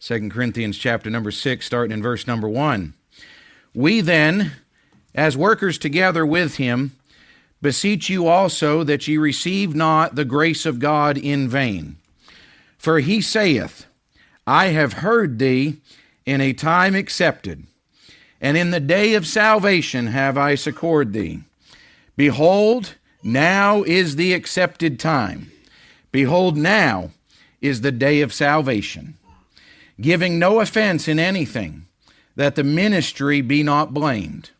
2 Corinthians chapter number 6, starting in verse number 1. We then, as workers together with him, beseech you also that ye receive not the grace of God in vain. For he saith, I have heard thee in a time accepted, and in the day of salvation have I succored thee. Behold, now is the accepted time. Behold, now is the day of salvation giving no offense in anything, that the ministry be not blamed,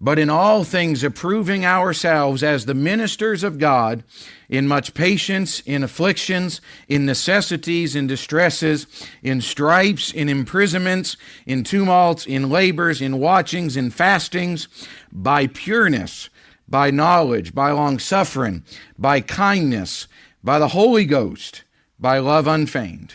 but in all things approving ourselves as the ministers of God, in much patience, in afflictions, in necessities, in distresses, in stripes, in imprisonments, in tumults, in labors, in watchings, in fastings, by pureness, by knowledge, by long suffering, by kindness, by the Holy Ghost, by love unfeigned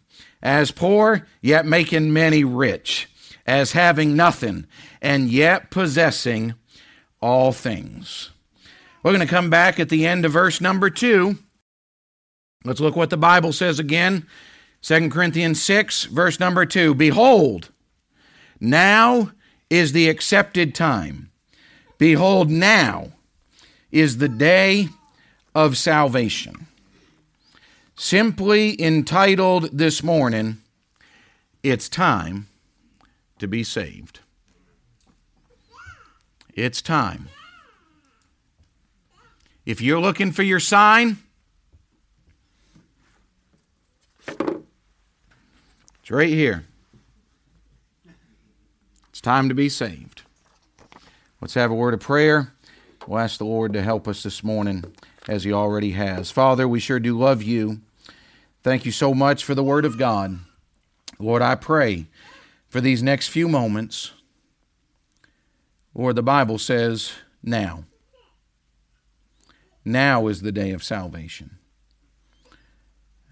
as poor, yet making many rich, as having nothing, and yet possessing all things. We're going to come back at the end of verse number two. Let's look what the Bible says again. 2 Corinthians 6, verse number 2. Behold, now is the accepted time. Behold, now is the day of salvation simply entitled this morning, It's Time to Be Saved. It's time. If you're looking for your sign, it's right here. It's time to be saved. Let's have a word of prayer. We'll ask the Lord to help us this morning as He already has. Father, we sure do love you. Thank you so much for the Word of God. Lord, I pray for these next few moments. Lord, the Bible says, now. Now is the day of salvation.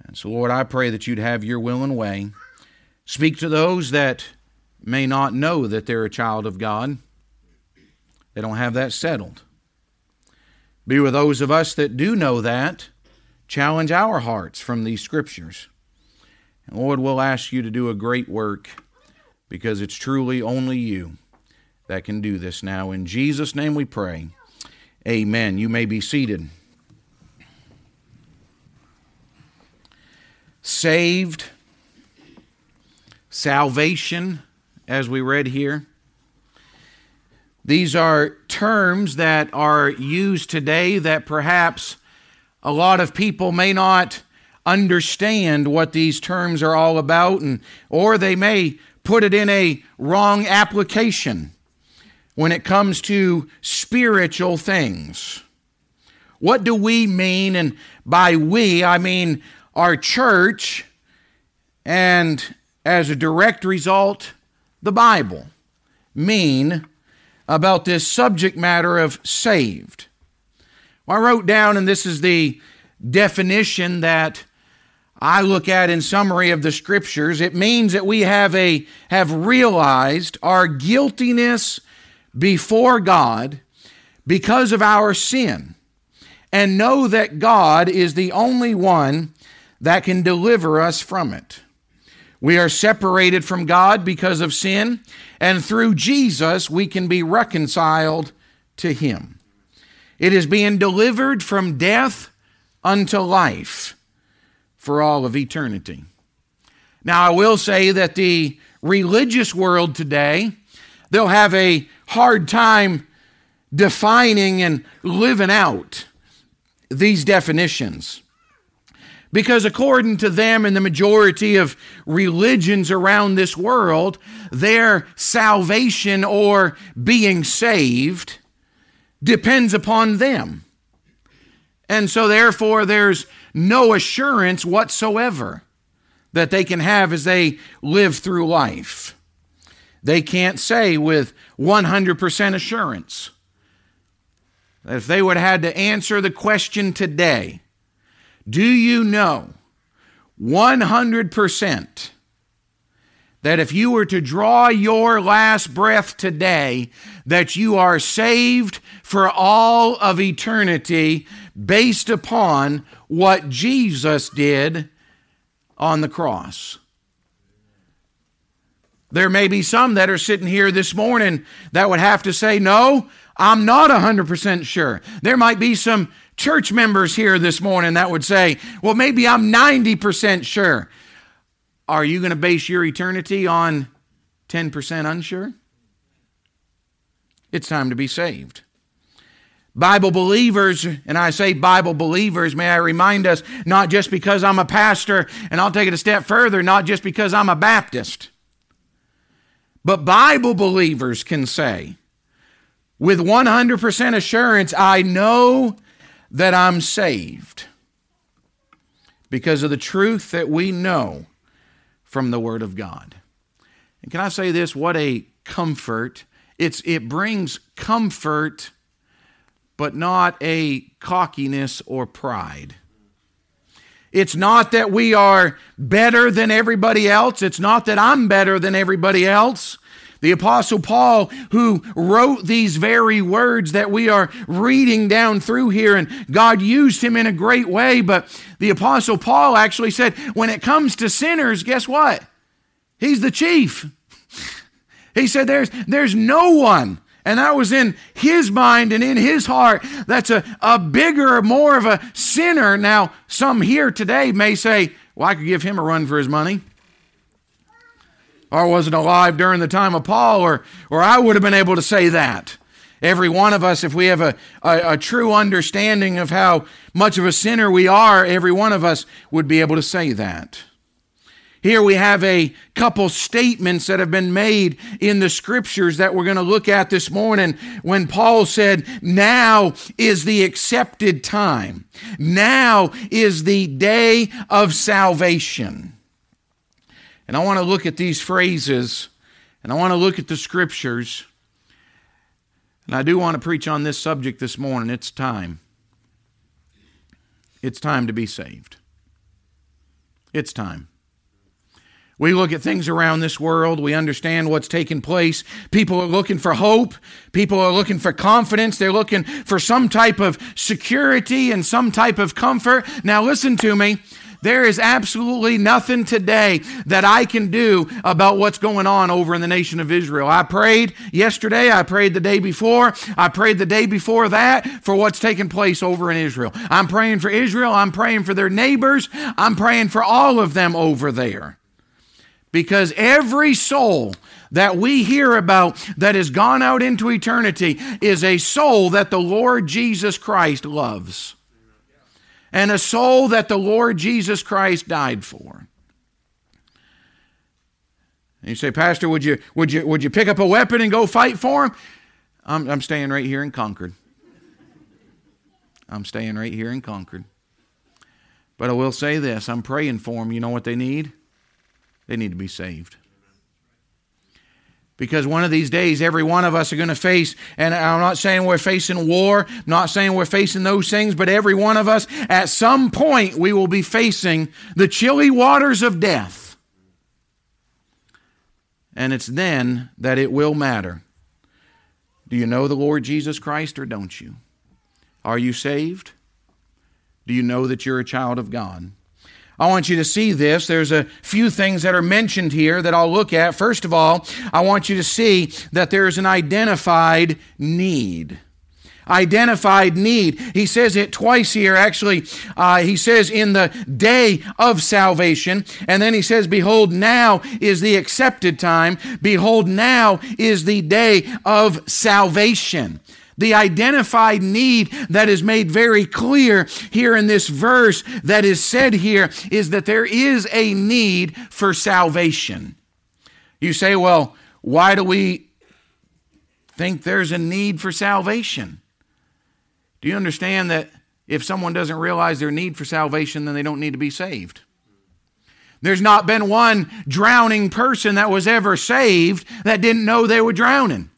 And so, Lord, I pray that you'd have your will and way. Speak to those that may not know that they're a child of God, they don't have that settled. Be with those of us that do know that challenge our hearts from these scriptures. And Lord, we'll ask you to do a great work because it's truly only you that can do this now. In Jesus' name we pray. Amen. You may be seated. Saved, salvation, as we read here. These are terms that are used today that perhaps a lot of people may not understand what these terms are all about and or they may put it in a wrong application when it comes to spiritual things. What do we mean and by we I mean our church and as a direct result the Bible mean about this subject matter of saved. I wrote down, and this is the definition that I look at in summary of the scriptures. It means that we have a have realized our guiltiness before God because of our sin and know that God is the only one that can deliver us from it. We are separated from God because of sin, and through Jesus we can be reconciled to Him. It is being delivered from death unto life for all of eternity. Now, I will say that the religious world today, they'll have a hard time defining and living out these definitions. Because according to them and the majority of religions around this world, their salvation or being saved depends upon them. And so, therefore, there's no assurance whatsoever that they can have as they live through life. They can't say with 100% assurance that if they would have had to answer the question today, do you know 100% that if you were to draw your last breath today, that you are saved for all of eternity based upon what Jesus did on the cross? There may be some that are sitting here this morning that would have to say, No, I'm not 100% sure. There might be some church members here this morning that would say, Well, maybe I'm 90% sure. Are you going to base your eternity on 10% unsure? It's time to be saved. Bible believers, and I say Bible believers, may I remind us, not just because I'm a pastor, and I'll take it a step further, not just because I'm a Baptist. But Bible believers can say, with 100% assurance, I know that I'm saved because of the truth that we know from the Word of God. And can I say this? What a comfort. It's, it brings comfort, but not a cockiness or pride. It's not that we are better than everybody else. It's not that I'm better than everybody else. The Apostle Paul, who wrote these very words that we are reading down through here, and God used him in a great way. But the Apostle Paul actually said, when it comes to sinners, guess what? He's the chief. He said, there's, there's no one and that was in his mind and in his heart. That's a, a bigger, more of a sinner. Now, some here today may say, well, I could give him a run for his money. Or wasn't alive during the time of Paul, or, or I would have been able to say that. Every one of us, if we have a, a, a true understanding of how much of a sinner we are, every one of us would be able to say that. Here we have a couple statements that have been made in the scriptures that we're going to look at this morning when Paul said, Now is the accepted time. Now is the day of salvation. And I want to look at these phrases and I want to look at the scriptures. And I do want to preach on this subject this morning. It's time. It's time to be saved. It's time. We look at things around this world. We understand what's taking place. People are looking for hope. People are looking for confidence. They're looking for some type of security and some type of comfort. Now, listen to me. There is absolutely nothing today that I can do about what's going on over in the nation of Israel. I prayed yesterday. I prayed the day before. I prayed the day before that for what's taking place over in Israel. I'm praying for Israel. I'm praying for their neighbors. I'm praying for all of them over there. Because every soul that we hear about that has gone out into eternity is a soul that the Lord Jesus Christ loves. And a soul that the Lord Jesus Christ died for. And you say, Pastor, would you, would, you, would you pick up a weapon and go fight for him? I'm, I'm staying right here in Concord. I'm staying right here in Concord. But I will say this I'm praying for them. You know what they need? They need to be saved. Because one of these days, every one of us are going to face, and I'm not saying we're facing war, not saying we're facing those things, but every one of us, at some point, we will be facing the chilly waters of death. And it's then that it will matter. Do you know the Lord Jesus Christ or don't you? Are you saved? Do you know that you're a child of God? I want you to see this. There's a few things that are mentioned here that I'll look at. First of all, I want you to see that there's an identified need identified need. He says it twice here, actually. Uh, he says, in the day of salvation. And then he says, Behold, now is the accepted time. Behold, now is the day of salvation. The identified need that is made very clear here in this verse that is said here is that there is a need for salvation. You say, well, why do we think there's a need for salvation? Do you understand that if someone doesn't realize their need for salvation, then they don't need to be saved? There's not been one drowning person that was ever saved that didn't know they were drowning.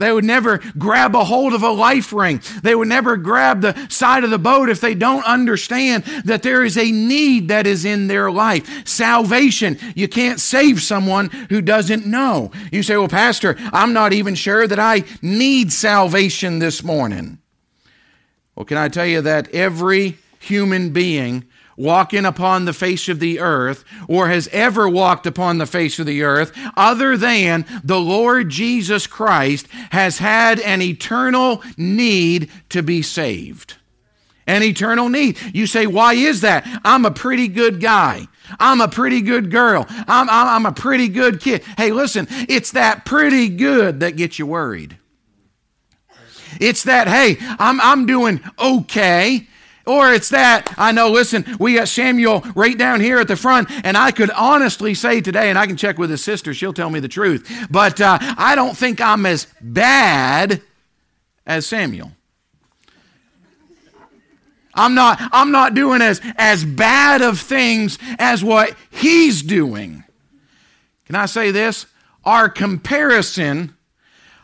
They would never grab a hold of a life ring. They would never grab the side of the boat if they don't understand that there is a need that is in their life. Salvation. You can't save someone who doesn't know. You say, well, Pastor, I'm not even sure that I need salvation this morning. Well, can I tell you that every human being walking upon the face of the earth or has ever walked upon the face of the earth other than the Lord Jesus Christ has had an eternal need to be saved. An eternal need. You say, why is that? I'm a pretty good guy. I'm a pretty good girl. I'm, I'm, I'm a pretty good kid. Hey, listen, it's that pretty good that gets you worried. It's that, hey, I'm, I'm doing okay. Or it's that, I know, listen, we got Samuel right down here at the front, and I could honestly say today, and I can check with his sister, she'll tell me the truth, but uh, I don't think I'm as bad as Samuel. I'm not, I'm not doing as, as bad of things as what he's doing. Can I say this? Our comparison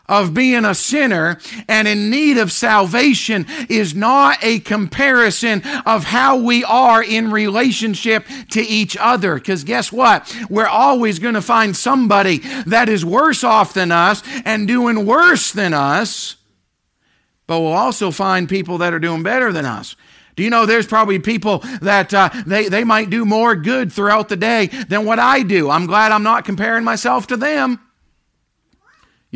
of being a sinner and in need of salvation is not a comparison of how we are in relationship to each other. Because guess what? We're always going to find somebody that is worse off than us and doing worse than us, but we'll also find people that are doing better than us. Do you know there's probably people that uh, they, they might do more good throughout the day than what I do? I'm glad I'm not comparing myself to them.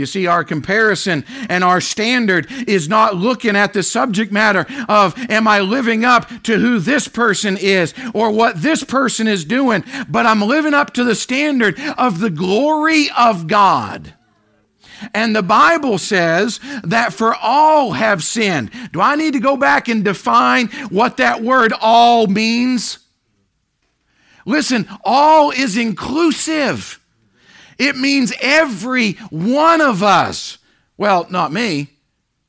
You see, our comparison and our standard is not looking at the subject matter of, am I living up to who this person is or what this person is doing, but I'm living up to the standard of the glory of God. And the Bible says that for all have sinned. Do I need to go back and define what that word all means? Listen, all is inclusive. It means every one of us. Well, not me.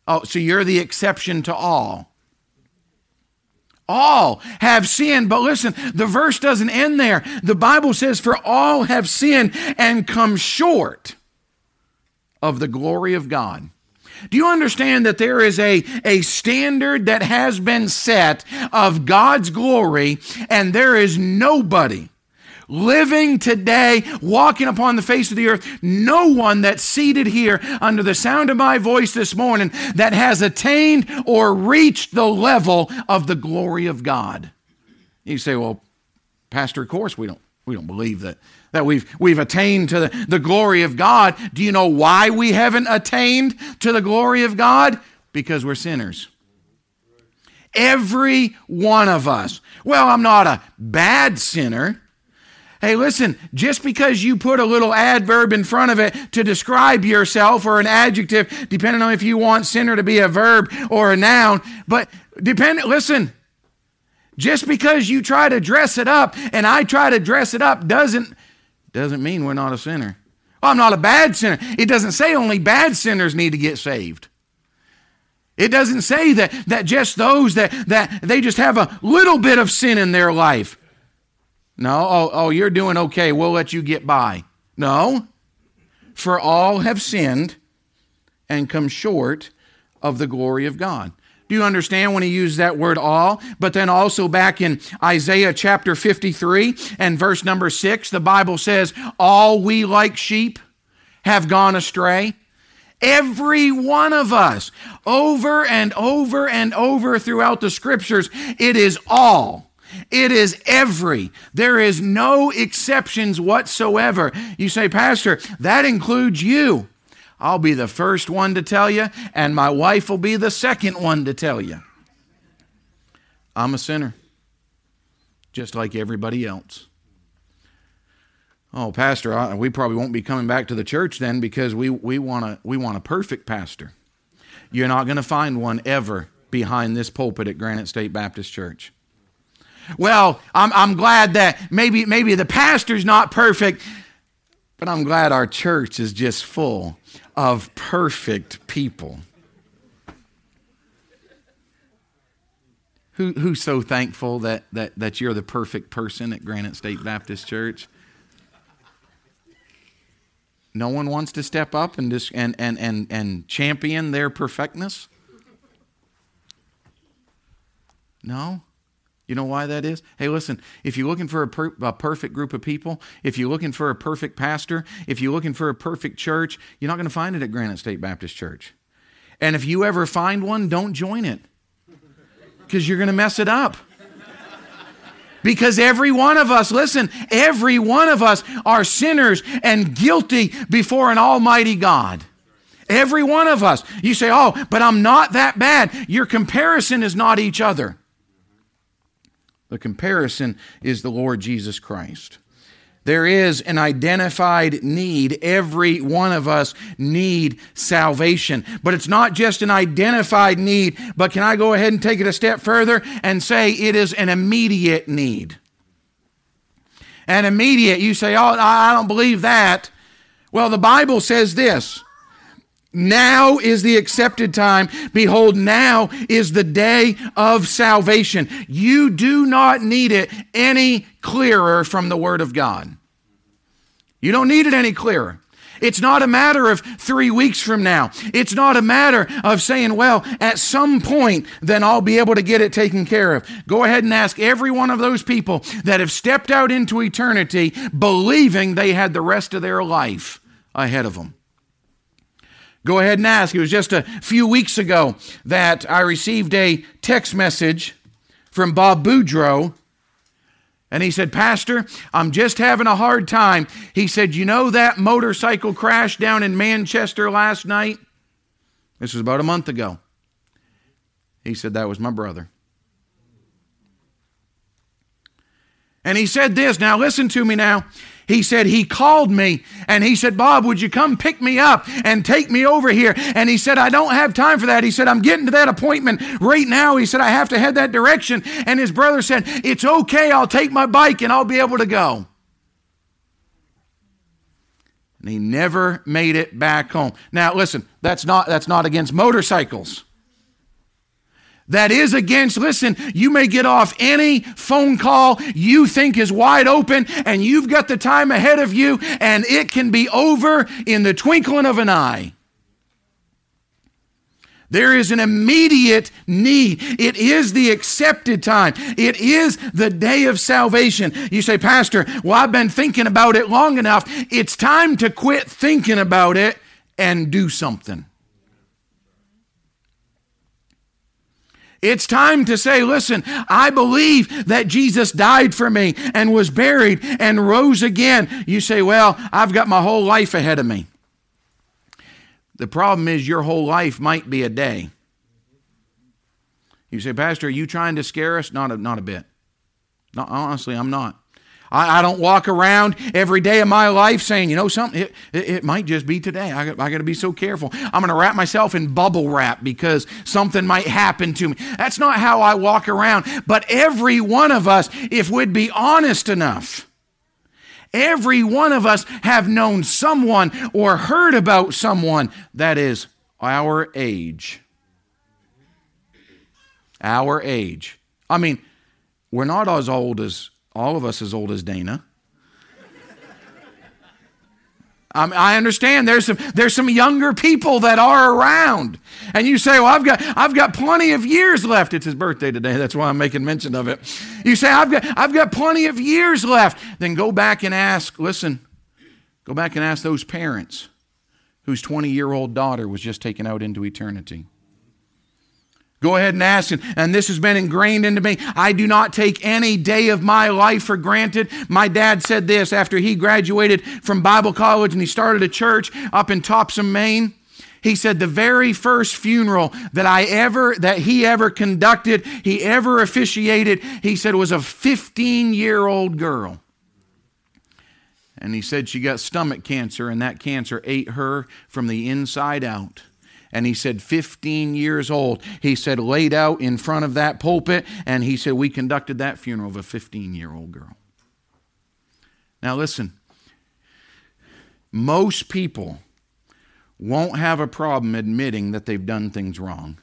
Oh, so you're the exception to all. All have sinned. But listen, the verse doesn't end there. The Bible says, For all have sinned and come short of the glory of God. Do you understand that there is a, a standard that has been set of God's glory, and there is nobody living today, walking upon the face of the earth, no one that's seated here under the sound of my voice this morning that has attained or reached the level of the glory of God. You say, well, Pastor, of course we don't we don't believe that that we've we've attained to the, the glory of God. Do you know why we haven't attained to the glory of God? Because we're sinners. Every one of us. Well, I'm not a bad sinner. Hey, listen, just because you put a little adverb in front of it to describe yourself or an adjective, depending on if you want sinner to be a verb or a noun, but depend, listen, just because you try to dress it up and I try to dress it up doesn't, doesn't mean we're not a sinner. Well, I'm not a bad sinner. It doesn't say only bad sinners need to get saved. It doesn't say that, that just those that, that they just have a little bit of sin in their life. No, oh, oh, you're doing okay. We'll let you get by. No. For all have sinned and come short of the glory of God. Do you understand when he used that word all? But then also back in Isaiah chapter 53 and verse number 6, the Bible says, All we like sheep have gone astray. Every one of us, over and over and over throughout the scriptures, it is all it is every. There is no exceptions whatsoever. You say, Pastor, that includes you. I'll be the first one to tell you, and my wife will be the second one to tell you. I'm a sinner, just like everybody else. Oh, Pastor, we probably won't be coming back to the church then because we, we, want, a, we want a perfect pastor. You're not going to find one ever behind this pulpit at Granite State Baptist Church. Well, I'm, I'm glad that maybe, maybe the pastor's not perfect, but I'm glad our church is just full of perfect people. Who, who's so thankful that, that, that you're the perfect person at Granite State Baptist Church? No one wants to step up and, dis- and, and, and, and champion their perfectness? No? You know why that is? Hey, listen, if you're looking for a, per- a, perfect group of people, if you're looking for a perfect pastor, if you're looking for a perfect church, you're not going to find it at Granite State Baptist Church. And if you ever find one, don't join it because you're going to mess it up. Because every one of us, listen, every one of us are sinners and guilty before an almighty God. Every one of us. You say, oh, but I'm not that bad. Your comparison is not each other. The comparison is the Lord Jesus Christ. There is an identified need. Every one of us need salvation. But it's not just an identified need, but can I go ahead and take it a step further and say it is an immediate need? An immediate, you say, oh, I don't believe that. Well, the Bible says this now is the accepted time. Behold, now is the day of salvation. You do not need it any clearer from the Word of God. You don't need it any clearer. It's not a matter of three weeks from now. It's not a matter of saying, well, at some point, then I'll be able to get it taken care of. Go ahead and ask every one of those people that have stepped out into eternity believing they had the rest of their life ahead of them. Go ahead and ask. It was just a few weeks ago that I received a text message from Bob Boudreau. And he said, Pastor, I'm just having a hard time. He said, You know that motorcycle crash down in Manchester last night? This was about a month ago. He said, That was my brother. And he said this. Now, listen to me now. He said, He called me and he said, Bob, would you come pick me up and take me over here? And he said, I don't have time for that. He said, I'm getting to that appointment right now. He said, I have to head that direction. And his brother said, It's okay. I'll take my bike and I'll be able to go. And he never made it back home. Now, listen, that's not, that's not against motorcycles that is against, listen, you may get off any phone call you think is wide open and you've got the time ahead of you and it can be over in the twinkling of an eye. There is an immediate need. It is the accepted time. It is the day of salvation. You say, Pastor, well, I've been thinking about it long enough. It's time to quit thinking about it and do something. It's time to say, listen, I believe that Jesus died for me and was buried and rose again. You say, well, I've got my whole life ahead of me. The problem is, your whole life might be a day. You say, Pastor, are you trying to scare us? Not a, not a bit. No, honestly, I'm not. I, I, don't walk around every day of my life saying, you know, something, it, it, it might just be today. I, I got to be so careful. I'm going to wrap myself in bubble wrap because something might happen to me. That's not how I walk around. But every one of us, if we'd be honest enough, every one of us have known someone or heard about someone that is our age. Our age. I mean, we're not as old as all of us as old as Dana. I understand there's some there's some younger people that are around, and you say, "Well, I've got I've got plenty of years left." It's his birthday today. That's why I'm making mention of it. You say, "I've got I've got plenty of years left." Then go back and ask. Listen, go back and ask those parents whose 20 year old daughter was just taken out into eternity. Go ahead and ask. And, this has been ingrained into me. I do not take any day of my life for granted. My dad said this after he graduated from Bible college and he started a church up in Topsham, Maine. He said the very first funeral that I ever, that he ever conducted, he ever officiated, he said was a 15 year old girl. And he said she got stomach cancer and that cancer ate her from the inside out and he said 15 years old. He said laid out in front of that pulpit, and he said we conducted that funeral of a 15 year old girl. Now listen, most people won't have a problem admitting that they've done things wrong.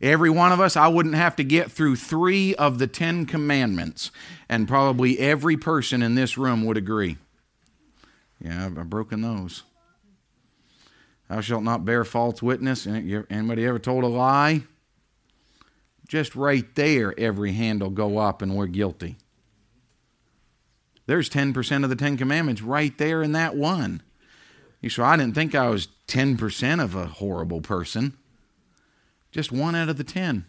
Every one of us, I wouldn't have to get through three of the Ten Commandments, and probably every person in this room would agree. Yeah, I've broken those. Thou shalt not bear false witness. Anybody ever told a lie? Just right there, every hand will go up and we're guilty. There's 10% of the Ten Commandments right there in that one. You say, I didn't think I was 10% of a horrible person. Just one out of the 10.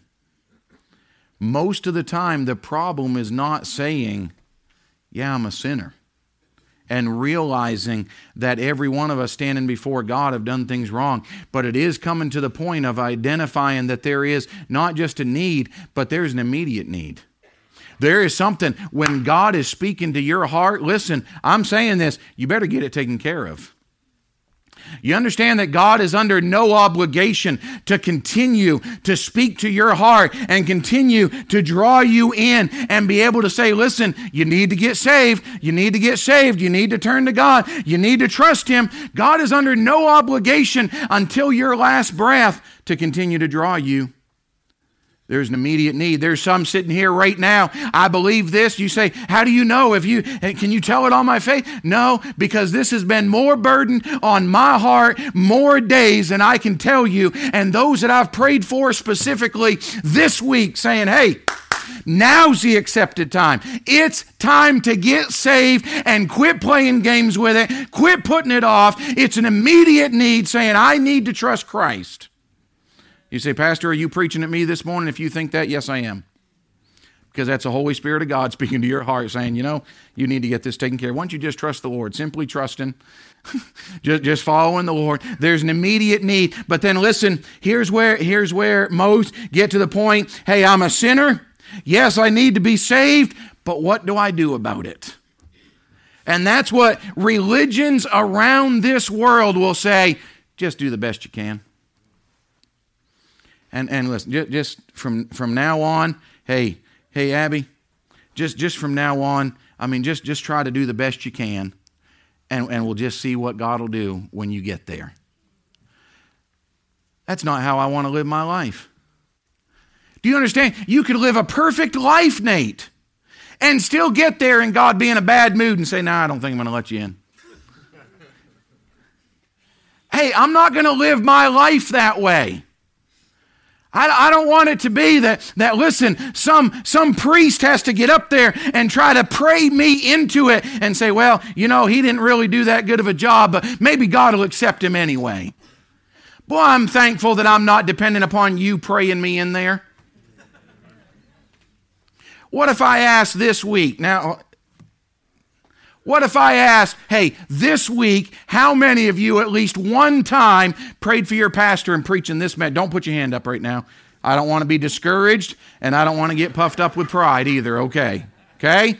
Most of the time, the problem is not saying, Yeah, I'm a sinner, and realizing that every one of us standing before God have done things wrong. But it is coming to the point of identifying that there is not just a need, but there's an immediate need. There is something when God is speaking to your heart. Listen, I'm saying this, you better get it taken care of. You understand that God is under no obligation to continue to speak to your heart and continue to draw you in and be able to say, listen, you need to get saved. You need to get saved. You need to turn to God. You need to trust Him. God is under no obligation until your last breath to continue to draw you. There's an immediate need. There's some sitting here right now. I believe this. You say, How do you know? If you eh, can you tell it on my faith? No, because this has been more burden on my heart more days than I can tell you. And those that I've prayed for specifically this week, saying, Hey, Now's the accepted time. It's time to get saved and quit playing games with it. Quit putting it off. It's an immediate need saying, I need to trust Christ. You say, Pastor, are you preaching at me this morning? If you think that, yes, I am. Because that's the Holy Spirit of God speaking to your heart, saying, you know, you need to get this taken care of. Why don't you just trust the Lord? Simply trusting, just, just following the Lord. There's an immediate need. But then listen, here's where, here's where most get to the point hey, I'm a sinner. Yes, I need to be saved, but what do I do about it? And that's what religions around this world will say just do the best you can. And, and listen, just, just from, from now on, hey, hey, Abby, just, just from now on, I mean, just, just try to do the best you can, and, and we'll just see what God will do when you get there. That's not how I want to live my life. Do you understand? You could live a perfect life, Nate, and still get there and God be in a bad mood and say, No, nah, I don't think I'm going to let you in. hey, I'm not going to live my life that way. I, I don't want it to be that, that listen, some, some priest has to get up there and try to pray me into it and say, well, you know, he didn't really do that good of a job, but maybe God will accept him anyway. Boy, I'm thankful that I'm not dependent upon you praying me in there. What if I ask this week? Now, what if I asked, hey, this week, how many of you at least one time prayed for your pastor and preaching this man? Don't put your hand up right now. I don't want to be discouraged and I don't want to get puffed up with pride either, okay? Okay?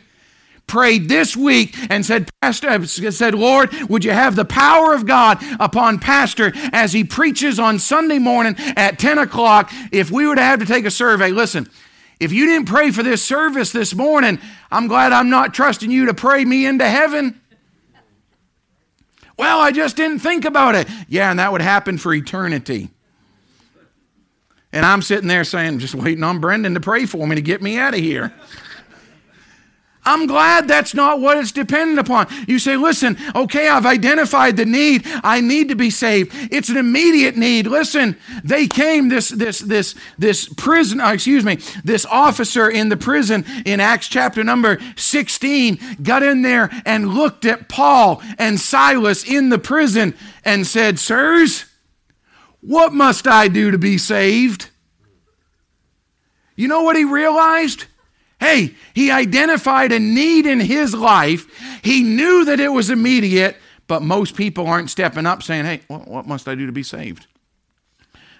Prayed this week and said, Pastor, said, Lord, would you have the power of God upon Pastor as he preaches on Sunday morning at 10 o'clock? If we were to have to take a survey, listen, if you didn't pray for this service this morning, I'm glad I'm not trusting you to pray me into heaven. Well, I just didn't think about it. Yeah, and that would happen for eternity. And I'm sitting there saying, just waiting on Brendan to pray for me to get me out of here. I'm glad that's not what it's dependent upon. You say, listen, okay, I've identified the need. I need to be saved. It's an immediate need. Listen, they came, this, this, this, this prison, uh, excuse me, this officer in the prison in Acts chapter number 16 got in there and looked at Paul and Silas in the prison and said, Sirs, what must I do to be saved? You know what he realized? Hey, he identified a need in his life. He knew that it was immediate, but most people aren't stepping up saying, Hey, what must I do to be saved?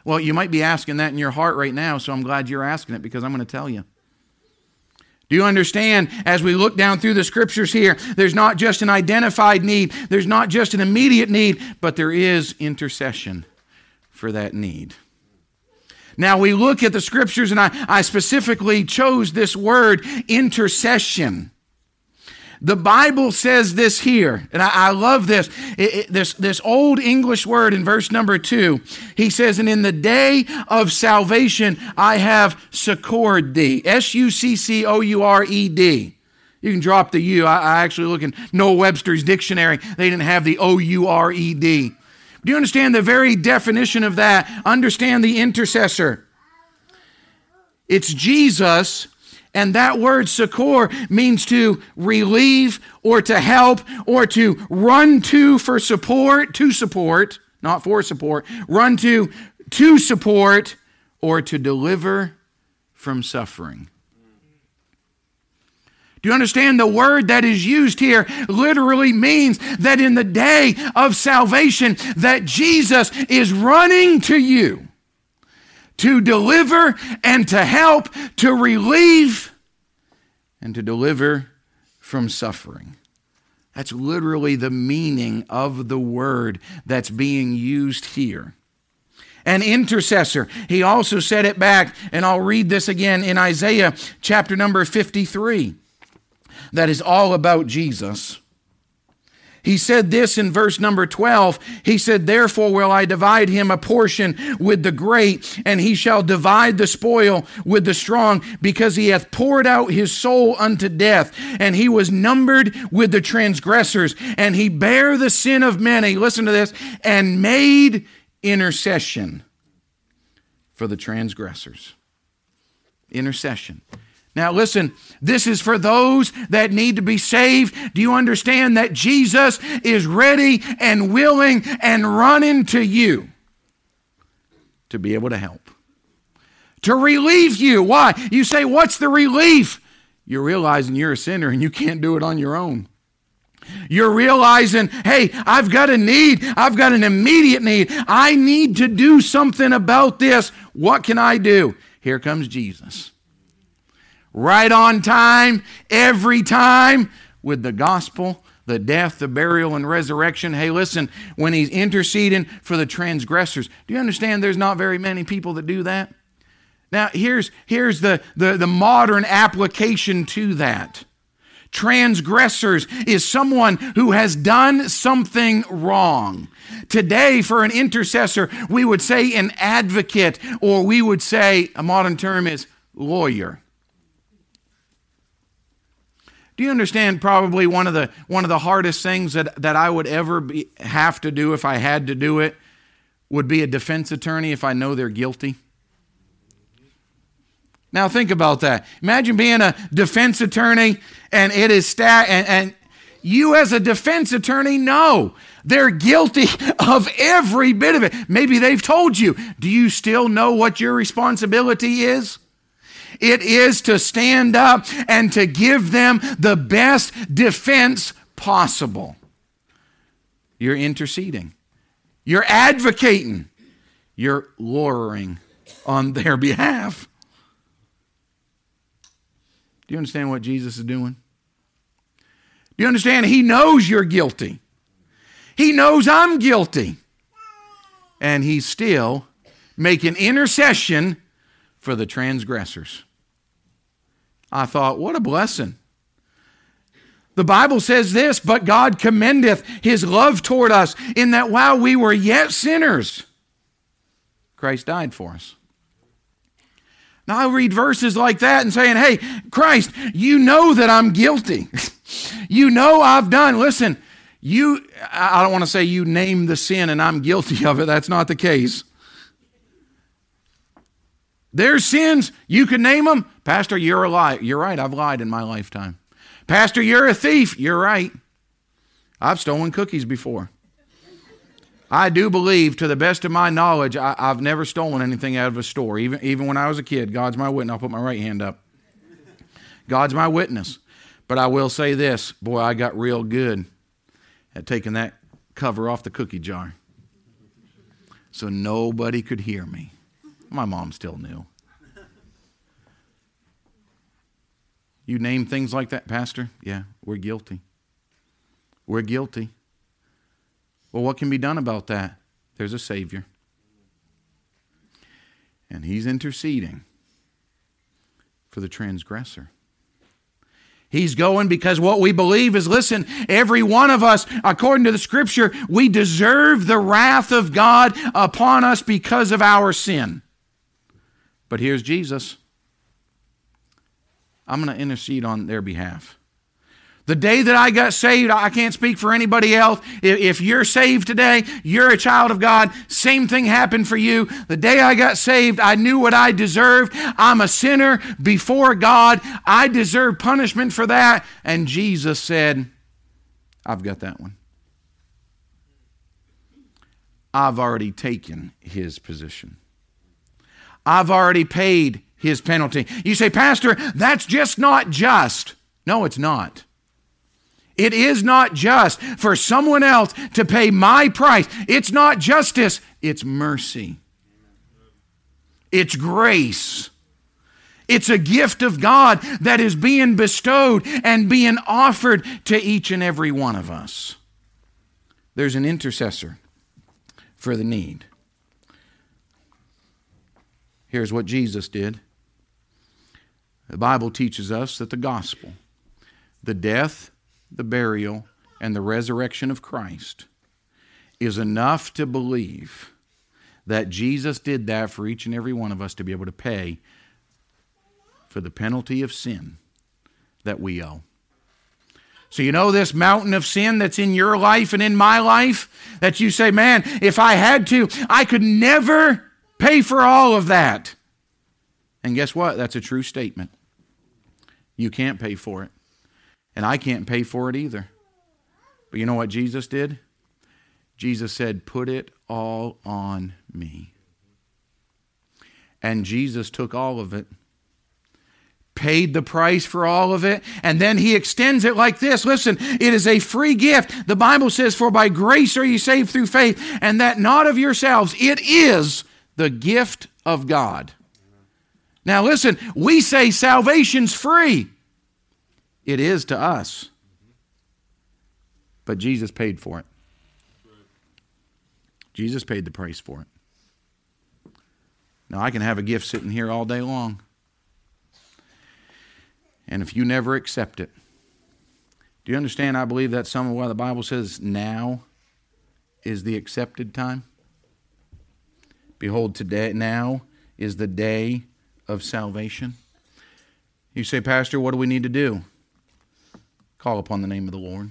Well, you might be asking that in your heart right now, so I'm glad you're asking it because I'm going to tell you. Do you understand? As we look down through the scriptures here, there's not just an identified need, there's not just an immediate need, but there is intercession for that need. Now we look at the scriptures, and I, I specifically chose this word intercession. The Bible says this here, and I, I love this. It, it, this. This old English word in verse number two, he says, And in the day of salvation I have succored thee. S U C C O U R E D. You can drop the U. I, I actually look in Noah Webster's dictionary. They didn't have the O U R E D. Do you understand the very definition of that? Understand the intercessor. It's Jesus and that word succor means to relieve or to help or to run to for support, to support, not for support, run to to support or to deliver from suffering. Do you understand the word that is used here literally means that in the day of salvation that Jesus is running to you to deliver and to help, to relieve and to deliver from suffering. That's literally the meaning of the word that's being used here. An intercessor. He also said it back, and I'll read this again in Isaiah chapter number 53. That is all about Jesus. He said this in verse number 12. He said, Therefore will I divide him a portion with the great, and he shall divide the spoil with the strong, because he hath poured out his soul unto death, and he was numbered with the transgressors, and he bare the sin of many. Listen to this, and made intercession for the transgressors. Intercession. Now, listen, this is for those that need to be saved. Do you understand that Jesus is ready and willing and running to you to be able to help? To relieve you. Why? You say, What's the relief? You're realizing you're a sinner and you can't do it on your own. You're realizing, hey, I've got a need. I've got an immediate need. I need to do something about this. What can I do? Here comes Jesus right on time, every time with the gospel, the death, the burial, and resurrection. Hey, listen, when he's interceding for the transgressors, do you understand there's not very many people that do that? Now, here's, here's the, the, the modern application to that. Transgressors is someone who has done something wrong. Today, for an intercessor, we would say an advocate, or we would say, a modern term is lawyer. Do you understand probably one of the one of the hardest things that, that I would ever be, have to do if I had to do it would be a defense attorney if I know they're guilty? Now think about that. Imagine being a defense attorney and it is stat and, and you as a defense attorney know they're guilty of every bit of it. Maybe they've told you. Do you still know what your responsibility is? It is to stand up and to give them the best defense possible. You're interceding, you're advocating, you're lawyering on their behalf. Do you understand what Jesus is doing? Do you understand? He knows you're guilty. He knows I'm guilty. And he's still making intercession for the transgressors. I thought, what a blessing. The Bible says this, but God commendeth his love toward us in that while we were yet sinners, Christ died for us. Now I read verses like that and saying, hey, Christ, you know that I'm guilty. you know I've done. Listen, you, I don't want to say you name the sin and I'm guilty of it. That's not the case. There's sins, you can name them. Pastor, you're a lie. You're right, I've lied in my lifetime. Pastor, you're a thief. You're right. I've stolen cookies before. I do believe, to the best of my knowledge, I, have never stolen anything out of a store, even, even when I was a kid. God's my witness. I'll put my right hand up. God's my witness. But I will say this boy, I got real good at taking that cover off the cookie jar so nobody could hear me. My mom still knew. You name things like that, Pastor? Yeah, we're guilty. We're guilty. Well, what can be done about that? There's a Savior. And He's interceding for the transgressor. He's going because what we believe is listen, every one of us, according to the scripture, we deserve the wrath of God upon us because of our sin. But here's Jesus. I'm going to intercede on their behalf. The day that I got saved, I can't speak for anybody else. If you're saved today, you're a child of God. Same thing happened for you. The day I got saved, I knew what I deserved. I'm a sinner before God. I deserve punishment for that. And Jesus said, I've got that one. I've already taken his position. I've already paid his penalty. You say, Pastor, that's just not just. No, it's not. It is not just for someone else to pay my price. It's not justice, it's mercy. It's grace. It's a gift of God that is being bestowed and being offered to each and every one of us. There's an intercessor for the need. Here's what Jesus did. The Bible teaches us that the gospel, the death, the burial, and the resurrection of Christ is enough to believe that Jesus did that for each and every one of us to be able to pay for the penalty of sin that we owe. So, you know, this mountain of sin that's in your life and in my life, that you say, man, if I had to, I could never pay for all of that. And guess what? That's a true statement. You can't pay for it. And I can't pay for it either. But you know what Jesus did? Jesus said, Put it all on me. And Jesus took all of it, paid the price for all of it, and then he extends it like this Listen, it is a free gift. The Bible says, For by grace are you saved through faith, and that not of yourselves. It is the gift of God. Now, listen, we say salvation's free. It is to us. But Jesus paid for it. Jesus paid the price for it. Now, I can have a gift sitting here all day long. And if you never accept it, do you understand? I believe that's some of why the Bible says now is the accepted time. Behold, today, now is the day of salvation. You say, Pastor, what do we need to do? Call upon the name of the Lord.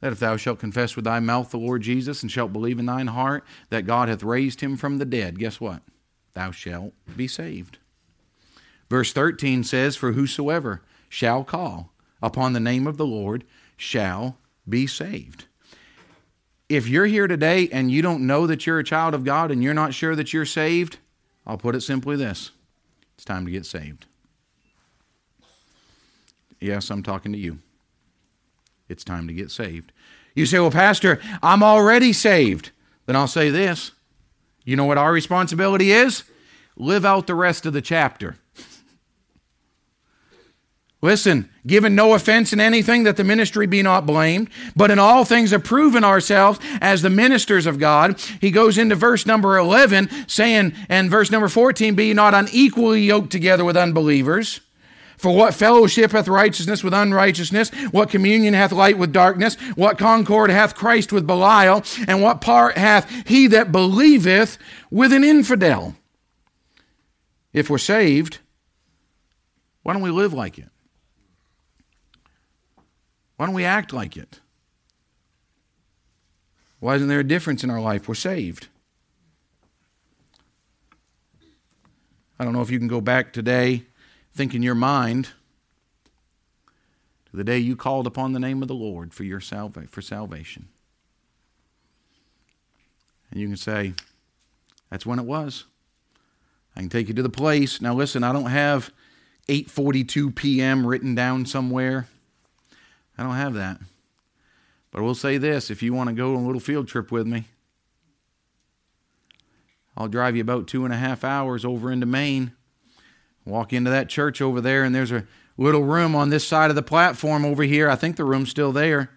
That if thou shalt confess with thy mouth the Lord Jesus and shalt believe in thine heart that God hath raised him from the dead, guess what? Thou shalt be saved. Verse 13 says, For whosoever shall call upon the name of the Lord shall be saved. If you're here today and you don't know that you're a child of God and you're not sure that you're saved, I'll put it simply this it's time to get saved. Yes, I'm talking to you. It's time to get saved. You say, Well, Pastor, I'm already saved. Then I'll say this. You know what our responsibility is? Live out the rest of the chapter. Listen, given no offense in anything, that the ministry be not blamed, but in all things approving ourselves as the ministers of God. He goes into verse number 11, saying, and verse number 14, be not unequally yoked together with unbelievers. For what fellowship hath righteousness with unrighteousness? What communion hath light with darkness? What concord hath Christ with Belial? And what part hath he that believeth with an infidel? If we're saved, why don't we live like it? Why don't we act like it? Why isn't there a difference in our life? We're saved. I don't know if you can go back today think in your mind to the day you called upon the name of the Lord for your salva- for salvation. And you can say, that's when it was. I can take you to the place. Now listen, I don't have 8:42 p.m. written down somewhere. I don't have that. But I will say this, if you want to go on a little field trip with me, I'll drive you about two and a half hours over into Maine Walk into that church over there, and there's a little room on this side of the platform over here. I think the room's still there.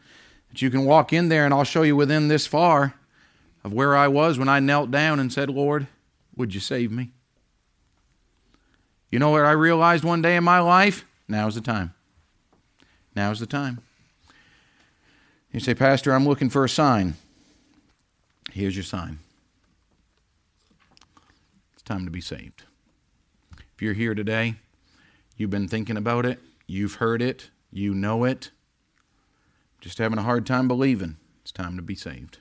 That you can walk in there, and I'll show you within this far of where I was when I knelt down and said, Lord, would you save me? You know what I realized one day in my life? Now's the time. Now's the time. You say, Pastor, I'm looking for a sign. Here's your sign. It's time to be saved. If you're here today, you've been thinking about it, you've heard it, you know it, just having a hard time believing, it's time to be saved.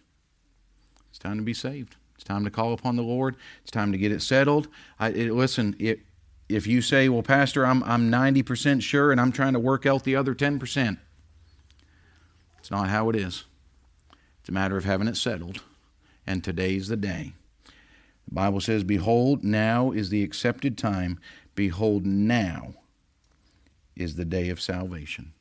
It's time to be saved. It's time to call upon the Lord. It's time to get it settled. I, it, listen, it, if you say, well, Pastor, I'm, I'm 90% sure and I'm trying to work out the other 10%, it's not how it is. It's a matter of having it settled. And today's the day. The Bible says, Behold, now is the accepted time. Behold, now is the day of salvation.